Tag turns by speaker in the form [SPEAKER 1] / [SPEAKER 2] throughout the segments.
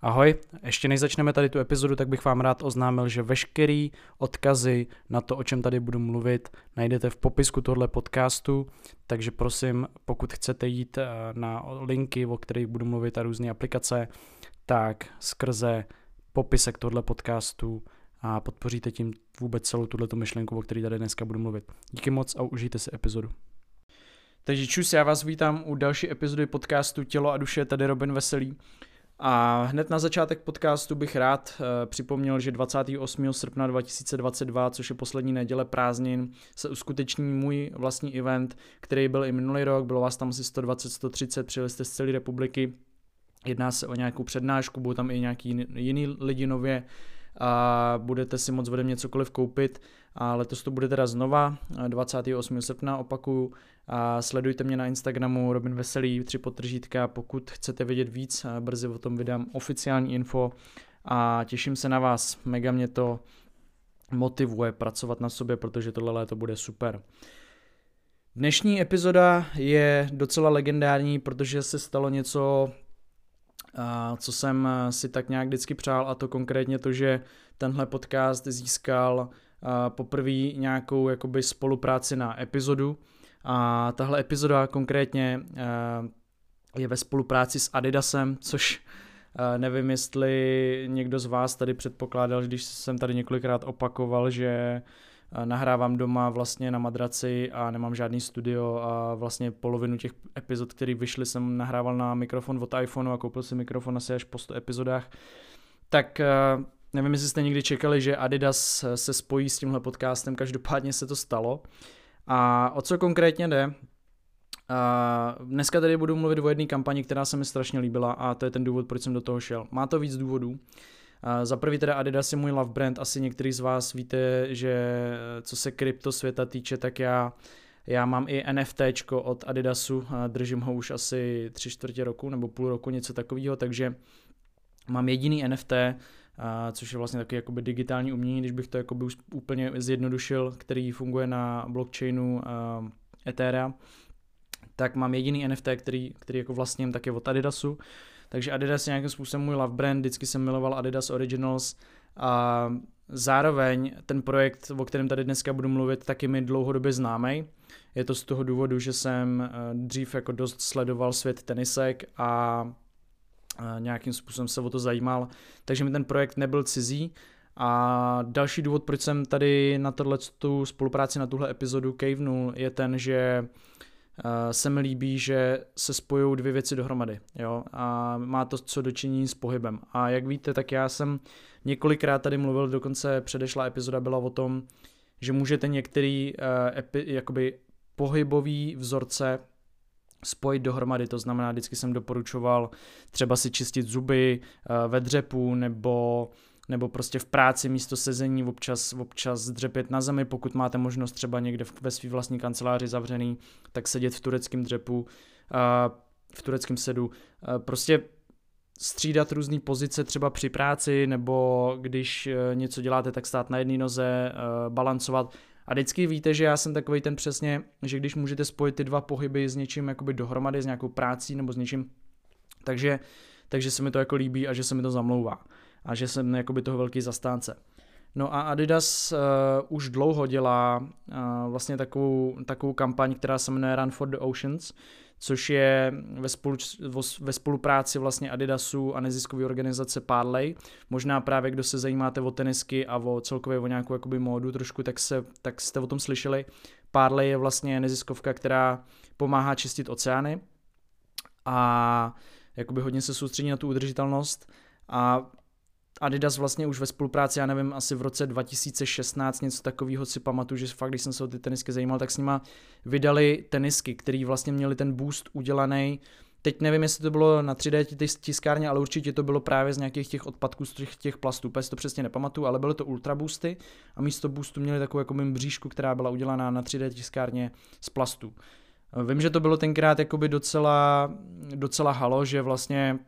[SPEAKER 1] Ahoj, ještě než začneme tady tu epizodu, tak bych vám rád oznámil, že veškerý odkazy na to, o čem tady budu mluvit, najdete v popisku tohle podcastu, takže prosím, pokud chcete jít eh, na linky, o kterých budu mluvit a různé aplikace, tak skrze popisek tohle podcastu a podpoříte tím vůbec celou tuhle myšlenku, o které tady dneska budu mluvit. Díky moc a užijte si epizodu. Takže čus, já vás vítám u další epizody podcastu Tělo a duše, tady Robin Veselý. A hned na začátek podcastu bych rád uh, připomněl, že 28. srpna 2022, což je poslední neděle prázdnin, se uskuteční můj vlastní event, který byl i minulý rok, bylo vás tam asi 120-130, přijeli jste z celé republiky. Jedná se o nějakou přednášku, budou tam i nějaký jiný lidi nově, a budete si moc ode mě cokoliv koupit. A letos to bude teda znova, 28. srpna opakuju. A sledujte mě na Instagramu Robin Veselý, tři potržítka, pokud chcete vědět víc, brzy o tom vydám oficiální info a těším se na vás, mega mě to motivuje pracovat na sobě, protože tohle léto bude super. Dnešní epizoda je docela legendární, protože se stalo něco co jsem eh, si tak nějak vždycky přál a to konkrétně to, že tenhle podcast získal eh, poprvé nějakou jakoby spolupráci na epizodu. A tahle epizoda konkrétně eh, je ve spolupráci s Adidasem, což nevím, jestli někdo z vás tady předpokládal, když jsem tady několikrát opakoval, že nahrávám doma vlastně na madraci a nemám žádný studio a vlastně polovinu těch epizod, které vyšly, jsem nahrával na mikrofon od iPhoneu a koupil si mikrofon asi až po 100 epizodách. Tak eh, nevím, jestli jste někdy čekali, že Adidas se spojí s tímhle podcastem, každopádně se to stalo. A o co konkrétně jde? A dneska tady budu mluvit o jedné kampani, která se mi strašně líbila a to je ten důvod, proč jsem do toho šel. Má to víc důvodů. Za prvý teda Adidas je můj love brand, asi některý z vás víte, že eh, co se krypto světa týče, tak já já mám i NFT od Adidasu, držím ho už asi tři čtvrtě roku nebo půl roku, něco takového, takže mám jediný NFT, což je vlastně takový jakoby digitální umění, když bych to jakoby už úplně zjednodušil, který funguje na blockchainu Ethereum, tak mám jediný NFT, který, který jako vlastním, tak je od Adidasu. Takže Adidas je nějakým způsobem můj love brand, vždycky jsem miloval Adidas Originals a zároveň ten projekt, o kterém tady dneska budu mluvit, taky mi dlouhodobě známý. Je to z toho důvodu, že jsem eh, dřív jako dost sledoval svět tenisek a eh, nějakým způsobem se o to zajímal, takže mi ten projekt nebyl cizí. A další důvod, proč jsem tady na tohle tu spolupráci na tuhle epizodu kejvnul, je ten, že uh, se mi líbí, že se spojují dvě věci dohromady. Jo? A má to co dočinění s pohybem. A jak víte, tak já jsem několikrát tady mluvil, dokonce předešla epizoda byla o tom, že můžete některý uh, epi, jakoby pohybový vzorce spojit dohromady, to znamená, vždycky jsem doporučoval třeba si čistit zuby uh, ve dřepu nebo nebo prostě v práci místo sezení občas, občas dřepět na zemi, pokud máte možnost třeba někde ve své vlastní kanceláři zavřený, tak sedět v tureckém dřepu, v tureckém sedu. Prostě střídat různé pozice třeba při práci, nebo když e, něco děláte, tak stát na jedné noze, e, balancovat. A vždycky víte, že já jsem takový ten přesně, že když můžete spojit ty dva pohyby s něčím jakoby dohromady, s nějakou prací nebo s něčím, takže, takže se mi to jako líbí a že se mi to zamlouvá a že jsem jakoby toho velký zastánce. No a Adidas uh, už dlouho dělá uh, vlastně takovou, takovou kampaň, která se jmenuje Run for the Oceans, což je ve, spolu, ve spolupráci vlastně Adidasu a neziskové organizace Parley. Možná právě, kdo se zajímáte o tenisky a o celkově o nějakou jakoby módu trošku, tak, se, tak jste o tom slyšeli. Parley je vlastně neziskovka, která pomáhá čistit oceány a jakoby hodně se soustředí na tu udržitelnost a Adidas vlastně už ve spolupráci, já nevím, asi v roce 2016 něco takového si pamatuju, že fakt, když jsem se o ty tenisky zajímal, tak s nima vydali tenisky, které vlastně měli ten boost udělaný. Teď nevím, jestli to bylo na 3D tiskárně, ale určitě to bylo právě z nějakých těch odpadků, z těch, těch plastů, Pes to přesně nepamatuju, ale byly to ultra boosty a místo boostu měli takovou jako bříšku, která byla udělaná na 3D tiskárně z plastu. Vím, že to bylo tenkrát jakoby docela, docela halo, že vlastně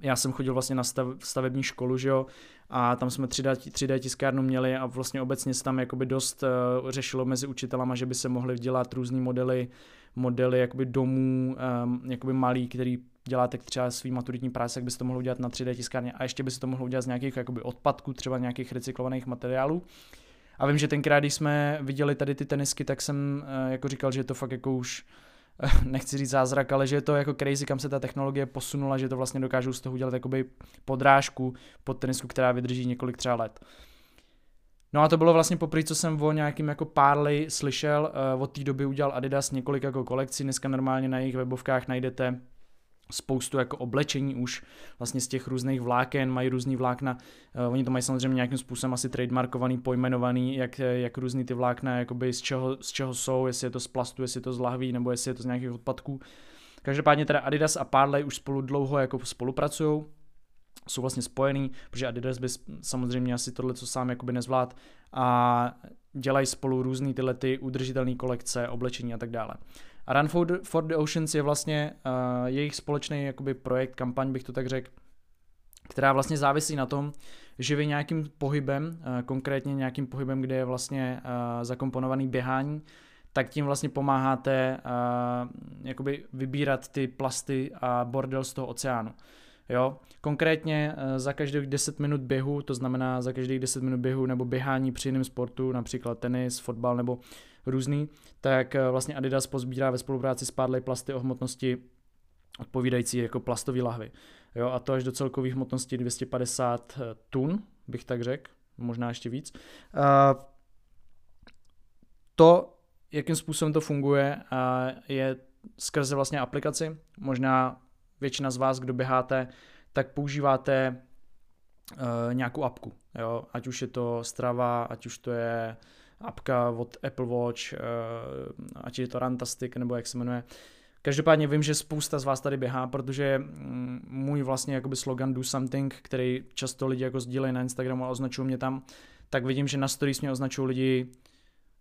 [SPEAKER 1] já jsem chodil vlastně na stav, stavební školu, že jo, a tam jsme 3D, 3D tiskárnu měli a vlastně obecně se tam jakoby dost uh, řešilo mezi učitelama, že by se mohly dělat různé modely modely jakoby domů, um, jakoby malý, který děláte třeba svý maturitní práce, jak byste to mohlo udělat na 3D tiskárně a ještě by se to mohlo udělat z nějakých jakoby odpadků, třeba nějakých recyklovaných materiálů. A vím, že tenkrát, když jsme viděli tady ty tenisky, tak jsem uh, jako říkal, že je to fakt jako už nechci říct zázrak, ale že je to jako crazy, kam se ta technologie posunula, že to vlastně dokážou z toho udělat jakoby podrážku pod tenisku, která vydrží několik třeba let. No a to bylo vlastně poprvé, co jsem o nějakým jako Parley slyšel, uh, od té doby udělal Adidas několik jako kolekcí, dneska normálně na jejich webovkách najdete spoustu jako oblečení už vlastně z těch různých vláken, mají různý vlákna, uh, oni to mají samozřejmě nějakým způsobem asi trademarkovaný, pojmenovaný, jak, jak různý ty vlákna, jakoby z čeho, z čeho jsou, jestli je to z plastu, jestli je to z lahví, nebo jestli je to z nějakých odpadků. Každopádně teda Adidas a Parley už spolu dlouho jako spolupracují, jsou vlastně spojený, protože Adidas by samozřejmě asi tohle co sám jakoby nezvlád a dělají spolu různý tyhle ty udržitelné kolekce, oblečení a tak dále. A Run for the, for the Oceans je vlastně uh, jejich společný jakoby projekt, kampaň bych to tak řekl, která vlastně závisí na tom, že vy nějakým pohybem, uh, konkrétně nějakým pohybem, kde je vlastně uh, zakomponovaný běhání, tak tím vlastně pomáháte uh, jakoby vybírat ty plasty a bordel z toho oceánu. Jo? Konkrétně uh, za každých 10 minut běhu, to znamená za každých 10 minut běhu nebo běhání při jiném sportu, například tenis, fotbal nebo různý, tak uh, vlastně Adidas pozbírá ve spolupráci s Parley plasty o hmotnosti odpovídající jako plastové lahvy. Jo, a to až do celkové hmotnosti 250 tun, bych tak řekl, možná ještě víc. To, jakým způsobem to funguje, je skrze vlastně aplikaci. Možná většina z vás, kdo běháte, tak používáte uh, nějakou apku. Jo? Ať už je to Strava, ať už to je apka od Apple Watch, uh, ať je to Rantastic, nebo jak se jmenuje. Každopádně vím, že spousta z vás tady běhá, protože mm, můj vlastně jakoby slogan Do Something, který často lidi jako sdílejí na Instagramu a označují mě tam, tak vidím, že na stories mě označují lidi,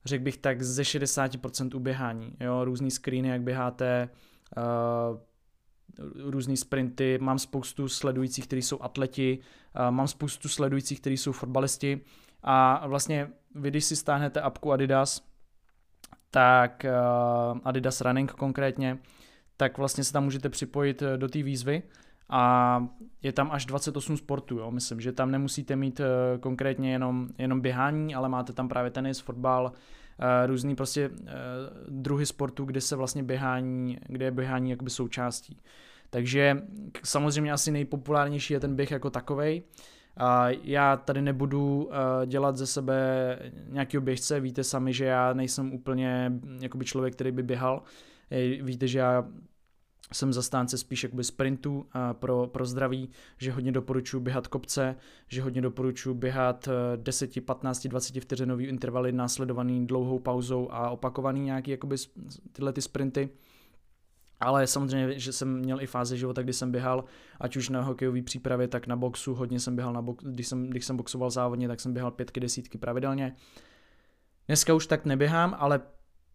[SPEAKER 1] řekl bych tak, ze 60% uběhání. Jo? Různý screeny, jak běháte, uh, různý sprinty, mám spoustu sledujících, kteří jsou atleti, mám spoustu sledujících, kteří jsou fotbalisti a vlastně vy, když si stáhnete apku Adidas, tak Adidas Running konkrétně, tak vlastně se tam můžete připojit e, do té výzvy a je tam až 28 sportů, jo. myslím, že tam nemusíte mít e, konkrétně jenom, jenom běhání, ale máte tam právě tenis, fotbal, různý prostě druhy sportu, kde se vlastně běhání, kde je běhání jakoby součástí. Takže samozřejmě asi nejpopulárnější je ten běh jako takovej. A já tady nebudu uh, dělat ze sebe nějaký běžce, víte sami, že já nejsem úplně jakoby člověk, který by běhal. Víte, že já jsem zastánce spíš jakoby sprintu uh, pro, pro zdraví, že hodně doporučuji běhat kopce, že hodně doporučuji běhat 10, 15, 20 vteřinový intervaly následovaný dlouhou pauzou a opakovaný nějaký jakoby tyhle ty sprinty. Ale samozřejmě, že jsem měl i fáze života, kdy jsem běhal, ať už na hokejové přípravě, tak na boxu, hodně jsem běhal na box, když jsem, když jsem boxoval závodně, tak jsem běhal pětky, desítky pravidelně. Dneska už tak neběhám, ale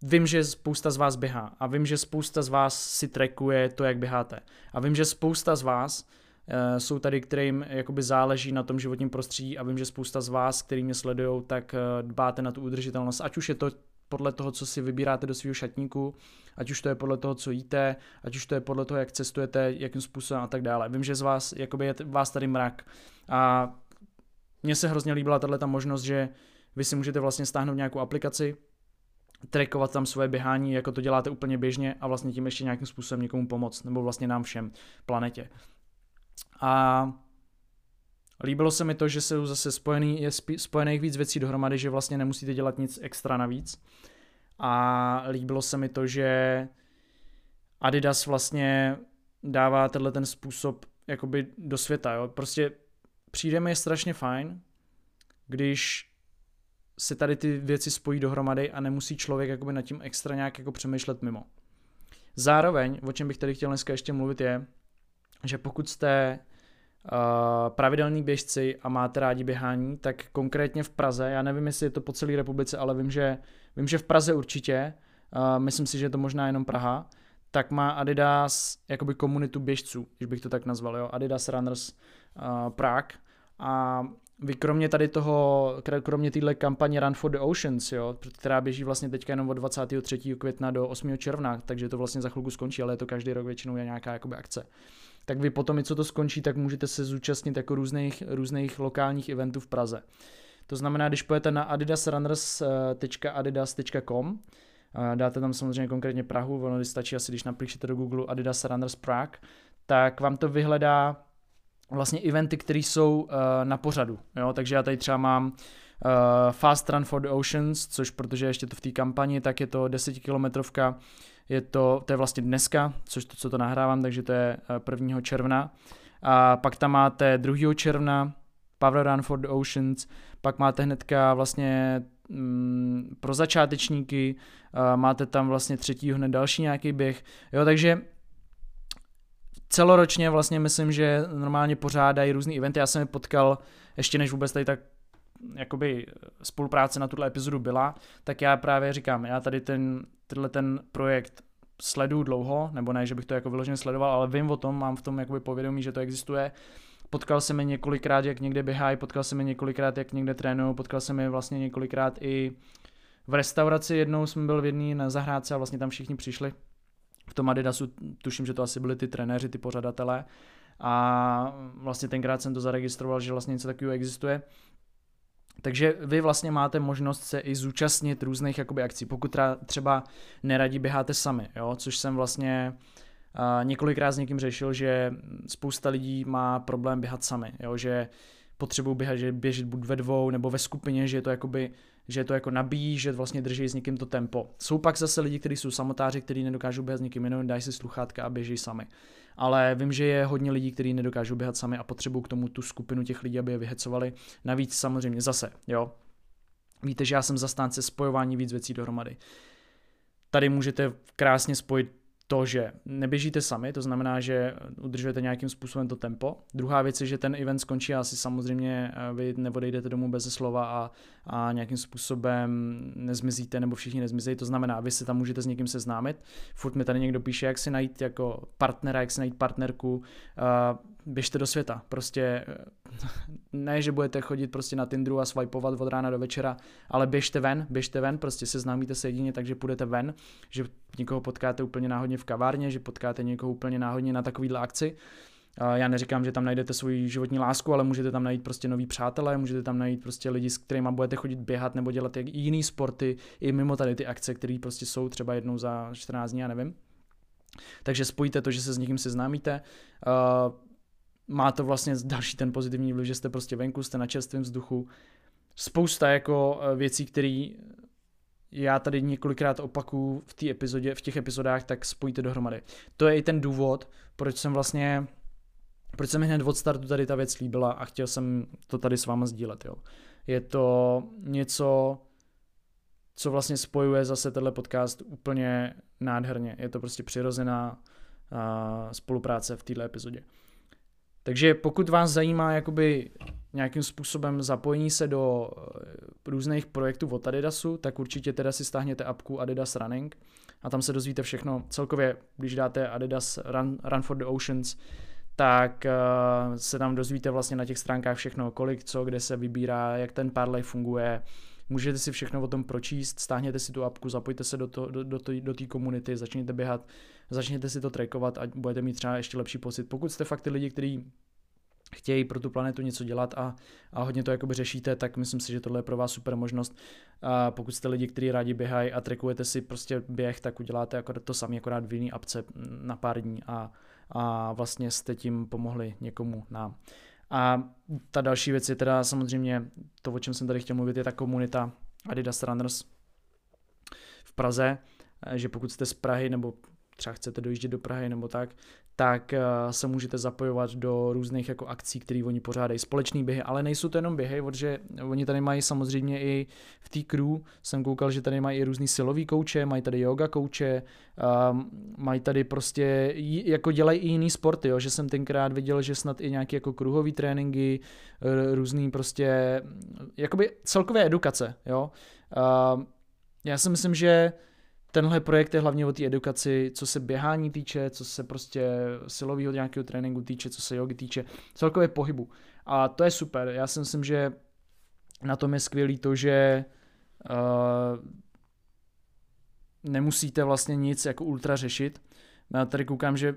[SPEAKER 1] vím, že spousta z vás běhá a vím, že spousta z vás si trackuje to, jak běháte. A vím, že spousta z vás uh, jsou tady, kterým jakoby záleží na tom životním prostředí a vím, že spousta z vás, který mě sledují, tak uh, dbáte na tu udržitelnost, ať už je to podle toho, co si vybíráte do svého šatníku, ať už to je podle toho, co jíte, ať už to je podle toho, jak cestujete, jakým způsobem a tak dále. Vím, že z vás, jakoby je vás tady mrak a mně se hrozně líbila tato možnost, že vy si můžete vlastně stáhnout nějakou aplikaci, trackovat tam svoje běhání, jako to děláte úplně běžně a vlastně tím ještě nějakým způsobem někomu pomoct, nebo vlastně nám všem, planetě. A líbilo se mi to, že jsou zase spojený, je spojených víc věcí dohromady, že vlastně nemusíte dělat nic extra navíc a líbilo se mi to, že Adidas vlastně dává tenhle ten způsob jakoby do světa, jo. Prostě přijde mi strašně fajn, když se tady ty věci spojí dohromady a nemusí člověk jakoby nad tím extra nějak jako přemýšlet mimo. Zároveň, o čem bych tady chtěl dneska ještě mluvit je, že pokud jste pravidelní běžci a máte rádi běhání, tak konkrétně v Praze, já nevím, jestli je to po celé republice, ale vím, že, vím, že v Praze určitě, uh, myslím si, že je to možná jenom Praha, tak má Adidas jakoby komunitu běžců, když bych to tak nazval, jo? Adidas Runners uh, Prague a vy kromě tady toho, kromě téhle kampaně Run for the Oceans, jo, která běží vlastně teďka jenom od 23. května do 8. června, takže to vlastně za chvilku skončí, ale je to každý rok většinou je nějaká jakoby akce. Tak vy potom, i co to skončí, tak můžete se zúčastnit jako různých, různých lokálních eventů v Praze. To znamená, když pojete na adidasrunners.adidas.com, dáte tam samozřejmě konkrétně Prahu, ono stačí asi, když napíšete do Google Adidas Runners Prague, tak vám to vyhledá vlastně eventy, které jsou uh, na pořadu. Jo? Takže já tady třeba mám uh, Fast Run for the Oceans, což protože ještě to v té kampani, tak je to 10 kilometrovka, je to, to je vlastně dneska, což to, co to nahrávám, takže to je 1. Eh, června. A pak tam máte 2. června Power Run for the Oceans, pak máte hnedka vlastně mm, pro začátečníky, máte tam vlastně třetího hned další nějaký běh, jo, takže celoročně vlastně myslím, že normálně pořádají různý eventy. Já jsem je potkal ještě než vůbec tady tak jakoby spolupráce na tuhle epizodu byla, tak já právě říkám, já tady ten, tenhle ten projekt sleduju dlouho, nebo ne, že bych to jako vyloženě sledoval, ale vím o tom, mám v tom jakoby povědomí, že to existuje. Potkal jsem je několikrát, jak někde běhají, potkal jsem je několikrát, jak někde trénují, potkal jsem je vlastně několikrát i v restauraci, jednou jsme byl v jedné na zahrádce a vlastně tam všichni přišli, v tom Adidasu, tuším, že to asi byli ty trenéři, ty pořadatelé a vlastně tenkrát jsem to zaregistroval, že vlastně něco takového existuje. Takže vy vlastně máte možnost se i zúčastnit různých jakoby akcí, pokud třeba neradí běháte sami, jo? což jsem vlastně uh, několikrát s někým řešil, že spousta lidí má problém běhat sami, jo? že potřebují běhat, že běžet buď ve dvou nebo ve skupině, že je to jakoby že to jako nabíjí, že vlastně drží s někým to tempo. Jsou pak zase lidi, kteří jsou samotáři, kteří nedokážou běhat s někým jiným, dají si sluchátka a běží sami. Ale vím, že je hodně lidí, kteří nedokážou běhat sami a potřebují k tomu tu skupinu těch lidí, aby je vyhecovali. Navíc samozřejmě zase, jo. Víte, že já jsem zastánce spojování víc věcí dohromady. Tady můžete krásně spojit to, že neběžíte sami, to znamená, že udržujete nějakým způsobem to tempo. Druhá věc je, že ten event skončí a asi samozřejmě eh, vy neodejdete domů bez slova a, a nějakým způsobem nezmizíte nebo všichni nezmizí. To znamená, vy se tam můžete s někým seznámit. Furt mi tady někdo píše, jak si najít jako partnera, jak si najít partnerku. Uh, běžte do světa. Prostě eh, ne, že budete chodit prostě na Tinderu a swipeovat od rána do večera, ale běžte ven, běžte ven, prostě seznámíte se jedině tak, že půjdete ven, že někoho potkáte úplně náhodně v kavárně, že potkáte někoho úplně náhodně na takovýhle akci. Já neříkám, že tam najdete svoji životní lásku, ale můžete tam najít prostě nový přátelé, můžete tam najít prostě lidi, s kterými budete chodit běhat nebo dělat i jiný sporty, i mimo tady ty akce, které prostě jsou třeba jednou za 14 dní, já nevím. Takže spojíte to, že se s někým seznámíte, má to vlastně další ten pozitivní vliv, že jste prostě venku, jste na čerstvém vzduchu. Spousta jako eh, věcí, které já tady několikrát opakuju v té epizodě, v těch epizodách, tak spojíte dohromady. To je i ten důvod, proč jsem vlastně, proč jsem hned od startu tady ta věc líbila a chtěl jsem to tady s váma sdílet, jo. Je to něco, co vlastně spojuje zase tenhle podcast úplně nádherně. Je to prostě přirozená uh, spolupráce v této epizodě. Takže pokud vás zajímá jakoby nějakým způsobem zapojení se do eh, různých projektů od Adidasu, tak určitě teda si stáhněte apku Adidas Running a tam se dozvíte všechno. Celkově, když dáte Adidas Run, Run for the Oceans, tak uh, se tam dozvíte vlastně na těch stránkách všechno, kolik, co, kde se vybírá, jak ten parlay funguje, můžete si všechno o tom pročíst, stáhněte si tu apku, zapojte se do, to, do, do, do té komunity, začněte běhat, začněte si to trackovat a budete mít třeba ještě lepší pocit. Pokud jste fakt ty lidi, kteří chtějí pro tu planetu něco dělat a, a hodně to jakoby řešíte, tak myslím si, že tohle je pro vás super možnost. A pokud jste lidi, kteří rádi běhají a trackujete si prostě běh, tak uděláte akorát to samé, akorát v jiný apce na pár dní a, a vlastně jste tím pomohli někomu nám. A ta další věc je teda samozřejmě to, o čem jsem tady chtěl mluvit, je ta komunita Adidas Runners v Praze, že pokud jste z Prahy nebo třeba chcete dojíždět do Prahy nebo tak, tak eh, se můžete zapojovat do různých jako akcí, které oni pořádají. Společný běhy, ale nejsou to jenom běhy, protože oni tady mají samozřejmě i v té crew, jsem koukal, že tady mají i různý silový kouče, mají tady yoga kouče, um, mají tady prostě, jako dělají i jiný sporty, jo, že jsem tenkrát viděl, že snad i nějaké jako kruhové tréninky, různý prostě, jakoby celkové edukace, jo. Um, já si myslím, že tenhle projekt je hlavně o té edukaci, co se běhání týče, co se prostě silového nějakého tréninku týče, co se jogy týče, celkově pohybu. A to je super. Já si myslím, že na tom je skvělý to, že uh, nemusíte vlastně nic jako ultra řešit. Já tady koukám, že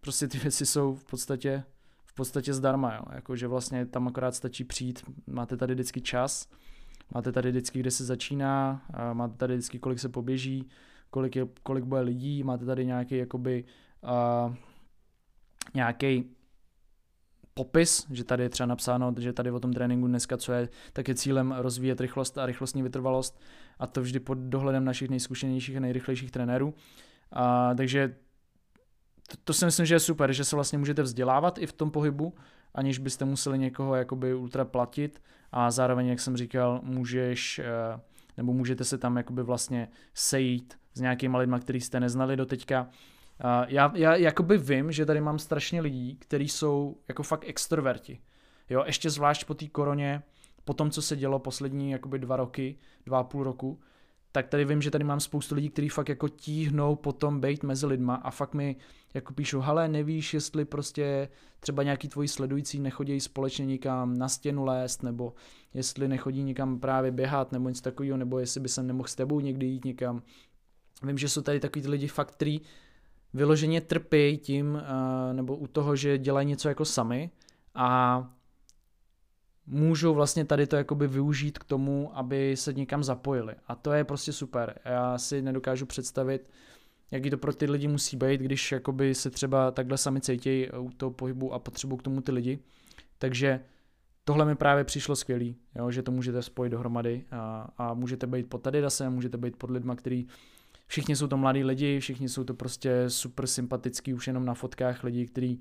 [SPEAKER 1] prostě ty věci jsou v podstatě v podstatě zdarma, jo. Jako, že vlastně tam akorát stačí přijít, máte tady vždycky čas, máte tady vždycky, kde se začíná, máte tady vždycky, kolik se poběží, kolik, je, kolik bude lidí, máte tady nějaký jakoby uh, nějaký popis, že tady je třeba napsáno, že tady o tom tréninku dneska, co je, tak je cílem rozvíjet rychlost a rychlostní vytrvalost a to vždy pod dohledem našich nejzkušenějších a nejrychlejších trenérů. A, takže to, to si myslím, že je super, že se vlastně můžete vzdělávat i v tom pohybu, aniž byste museli někoho jakoby ultra platit a zároveň, jak jsem říkal, můžeš, eh, nebo můžete se tam jakoby vlastně sejít s nějakýma lidma, který jste neznali do teďka. Já, já jakoby vím, že tady mám strašně lidí, kteří jsou jako fakt extroverti. Jo, ještě zvlášť po té koroně, po tom, co se dělo poslední jakoby dva roky, dva a půl roku, tak tady vím, že tady mám spoustu lidí, kteří fakt jako tíhnou potom bejt mezi lidma a fakt mi jako píšou, hele, nevíš, jestli prostě třeba nějaký tvoji sledující nechodí společně nikam na stěnu lézt, nebo jestli nechodí nikam právě běhat, nebo něco takového, nebo jestli by jsem nemohl s tebou někdy jít někam. Vím, že jsou tady takový lidi fakt, který vyloženě trpí tím, uh, nebo u toho, že dělají něco jako sami a můžou vlastně tady to jakoby využít k tomu, aby se někam zapojili. A to je prostě super. Já si nedokážu představit, jaký to pro ty lidi musí být, když jakoby se třeba takhle sami cítí u toho pohybu a potřebují k tomu ty lidi. Takže tohle mi právě přišlo skvělý, jo, že to můžete spojit dohromady a, a můžete být pod Adidasem, můžete být pod lidma, který všichni jsou to mladí lidi, všichni jsou to prostě super sympatický už jenom na fotkách lidi, kteří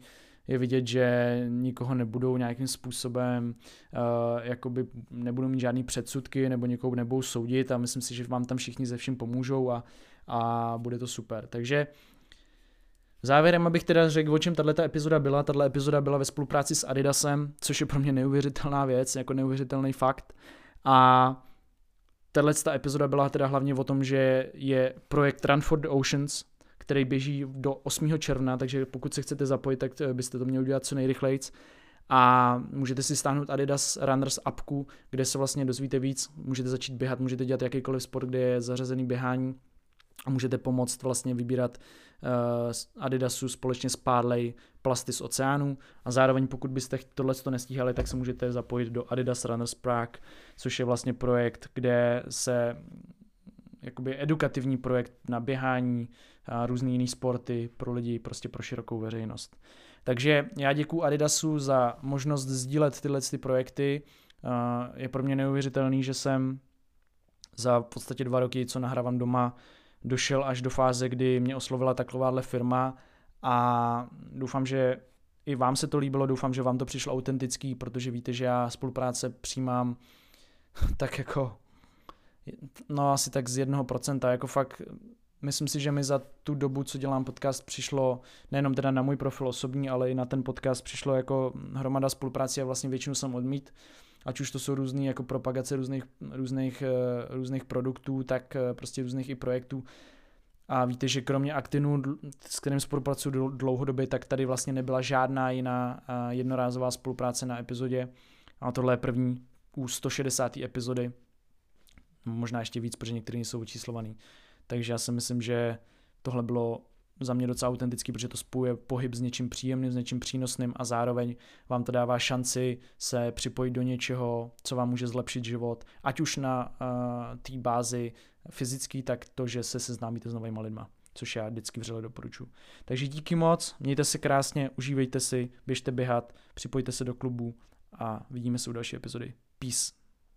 [SPEAKER 1] je vidět, že nikoho nebudou nějakým způsobem, uh, jakoby nebudou mít žádný předsudky nebo někoho nebudou soudit a myslím si, že vám tam všichni ze vším pomůžou a, a bude to super. Takže Závěrem abych teda řekl, o čem tato epizoda byla. Tato epizoda byla ve spolupráci s Adidasem, což je pro mě neuvěřitelná věc, jako neuvěřitelný fakt. A tahle epizoda byla teda hlavně o tom, že je projekt Run for the Oceans, který běží do 8. června, takže pokud se chcete zapojit, tak eh, byste to měli udělat co nejrychleji. A můžete si stáhnout Adidas Runners appku, kde se vlastně dozvíte víc, můžete začít běhat, můžete dělat jakýkoliv sport, kde je zařazený běhání a můžete pomoct vlastně vybírat uh, Adidasu společně s Parley plasty z oceánu a zároveň pokud byste tohle to nestíhali, tak se můžete zapojit do Adidas Runners Prague, což je vlastně projekt, kde se jakoby edukativní projekt na běhání a různý jiný sporty pro lidi, prostě pro širokou veřejnost. Takže já děkuji Adidasu za možnost sdílet tyhle ty projekty. Je pro mě neuvěřitelný, že jsem za v podstatě dva roky, co nahrávám doma, došel až do fáze, kdy mě oslovila takováhle firma a doufám, že i vám se to líbilo, doufám, že vám to přišlo autentický, protože víte, že já spolupráce přijímám tak jako no asi tak z jednoho procenta, jako fakt myslím si, že mi za tu dobu, co dělám podcast, přišlo nejenom teda na můj profil osobní, ale i na ten podcast přišlo jako hromada spolupráce a vlastně většinu jsem odmít, ať už to jsou různé jako propagace různých, různých, eh, různých produktů, tak eh, prostě různých i projektů. A víte, že kromě Actinu, s kterým spolupracuju dlouhodobě, tak tady vlastně nebyla žádná jiná eh, jednorázová spolupráce na epizodě. A tohle je první u 160. epizody. Možná ještě víc, protože některé jsou vyčíslovaný. Takže já si myslím, že tohle bylo za mě docela autentický, protože to spojuje pohyb s něčím příjemným, s něčím přínosným a zároveň vám to dává šanci se připojit do něčeho, co vám může zlepšit život, ať už na uh, té bázi fyzický, tak to, že se seznámíte s novými lidma což já vždycky vřele doporučuji. Takže díky moc, mějte se krásně, užívejte si, běžte běhat, připojte se do klubu a vidíme se u další epizody. Peace.